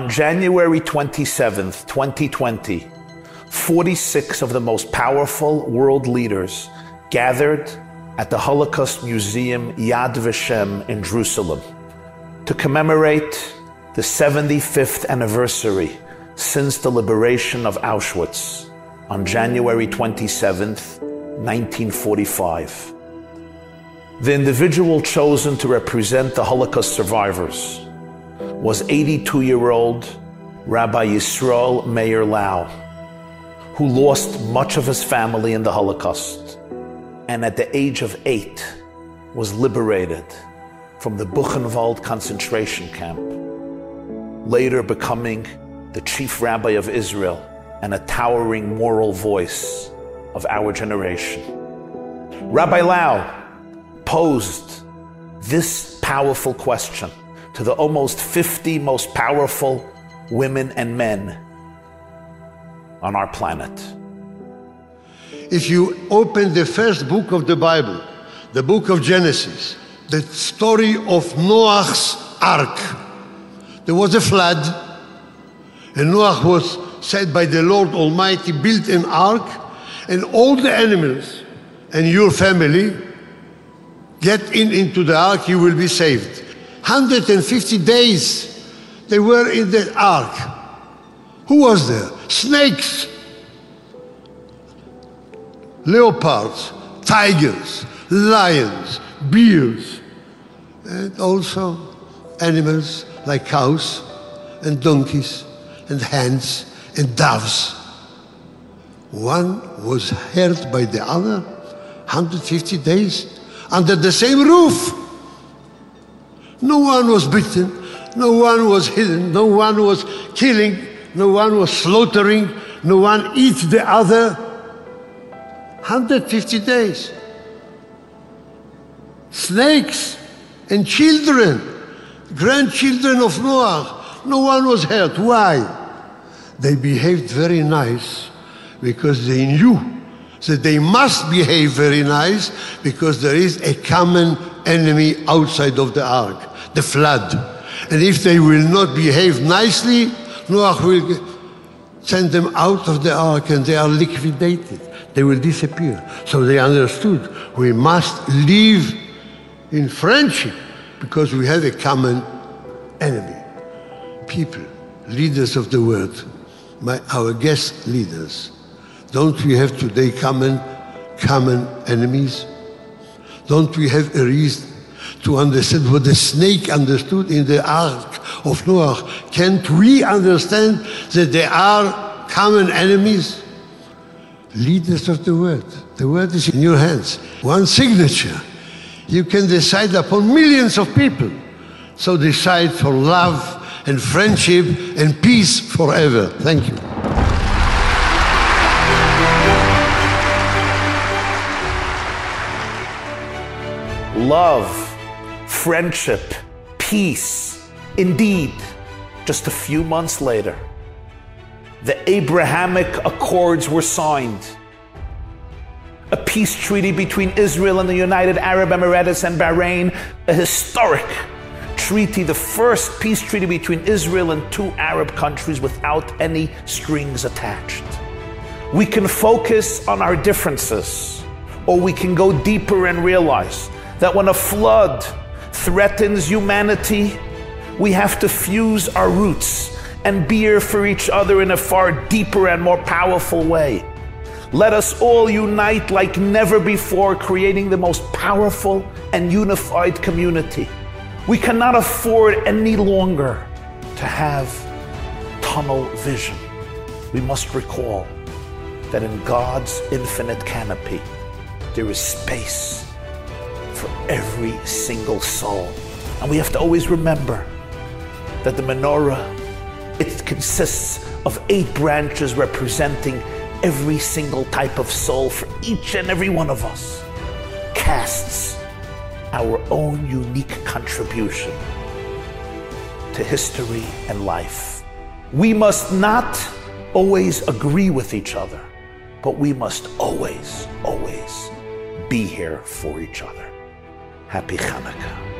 On January 27th, 2020, 46 of the most powerful world leaders gathered at the Holocaust Museum Yad Vashem in Jerusalem to commemorate the 75th anniversary since the liberation of Auschwitz on January 27th, 1945. The individual chosen to represent the Holocaust survivors was 82 year old Rabbi Yisrael Meir Lau, who lost much of his family in the Holocaust and at the age of eight was liberated from the Buchenwald concentration camp, later becoming the chief rabbi of Israel and a towering moral voice of our generation. Rabbi Lau posed this powerful question to the almost 50 most powerful women and men on our planet. If you open the first book of the Bible, the book of Genesis, the story of Noah's ark, there was a flood, and Noah was said by the Lord Almighty, build an ark, and all the animals and your family get in into the ark, you will be saved. 150 days they were in the ark. Who was there? Snakes, leopards, tigers, lions, bears, and also animals like cows and donkeys and hens and doves. One was hurt by the other 150 days under the same roof. No one was beaten, no one was hidden, no one was killing, no one was slaughtering, no one eat the other. 150 days. Snakes and children, grandchildren of Noah, no one was hurt. Why? They behaved very nice because they knew that they must behave very nice because there is a common enemy outside of the ark, the flood. And if they will not behave nicely, Noah will send them out of the ark and they are liquidated. They will disappear. So they understood we must live in friendship because we have a common enemy. People, leaders of the world, my, our guest leaders, don't we have today common, common enemies? Don't we have a reason to understand what the snake understood in the ark of Noah? Can't we understand that there are common enemies? Leaders of the world. The world is in your hands. One signature. You can decide upon millions of people. So decide for love and friendship and peace forever. Thank you. Love, friendship, peace. Indeed, just a few months later, the Abrahamic Accords were signed. A peace treaty between Israel and the United Arab Emirates and Bahrain, a historic treaty, the first peace treaty between Israel and two Arab countries without any strings attached. We can focus on our differences, or we can go deeper and realize that when a flood threatens humanity, we have to fuse our roots and bear for each other in a far deeper and more powerful way. Let us all unite like never before, creating the most powerful and unified community. We cannot afford any longer to have tunnel vision. We must recall that in God's infinite canopy, there is space for every single soul. And we have to always remember that the menorah, it consists of eight branches representing every single type of soul for each and every one of us, casts our own unique contribution to history and life. We must not always agree with each other, but we must always, always be here for each other. Happy Hanukkah.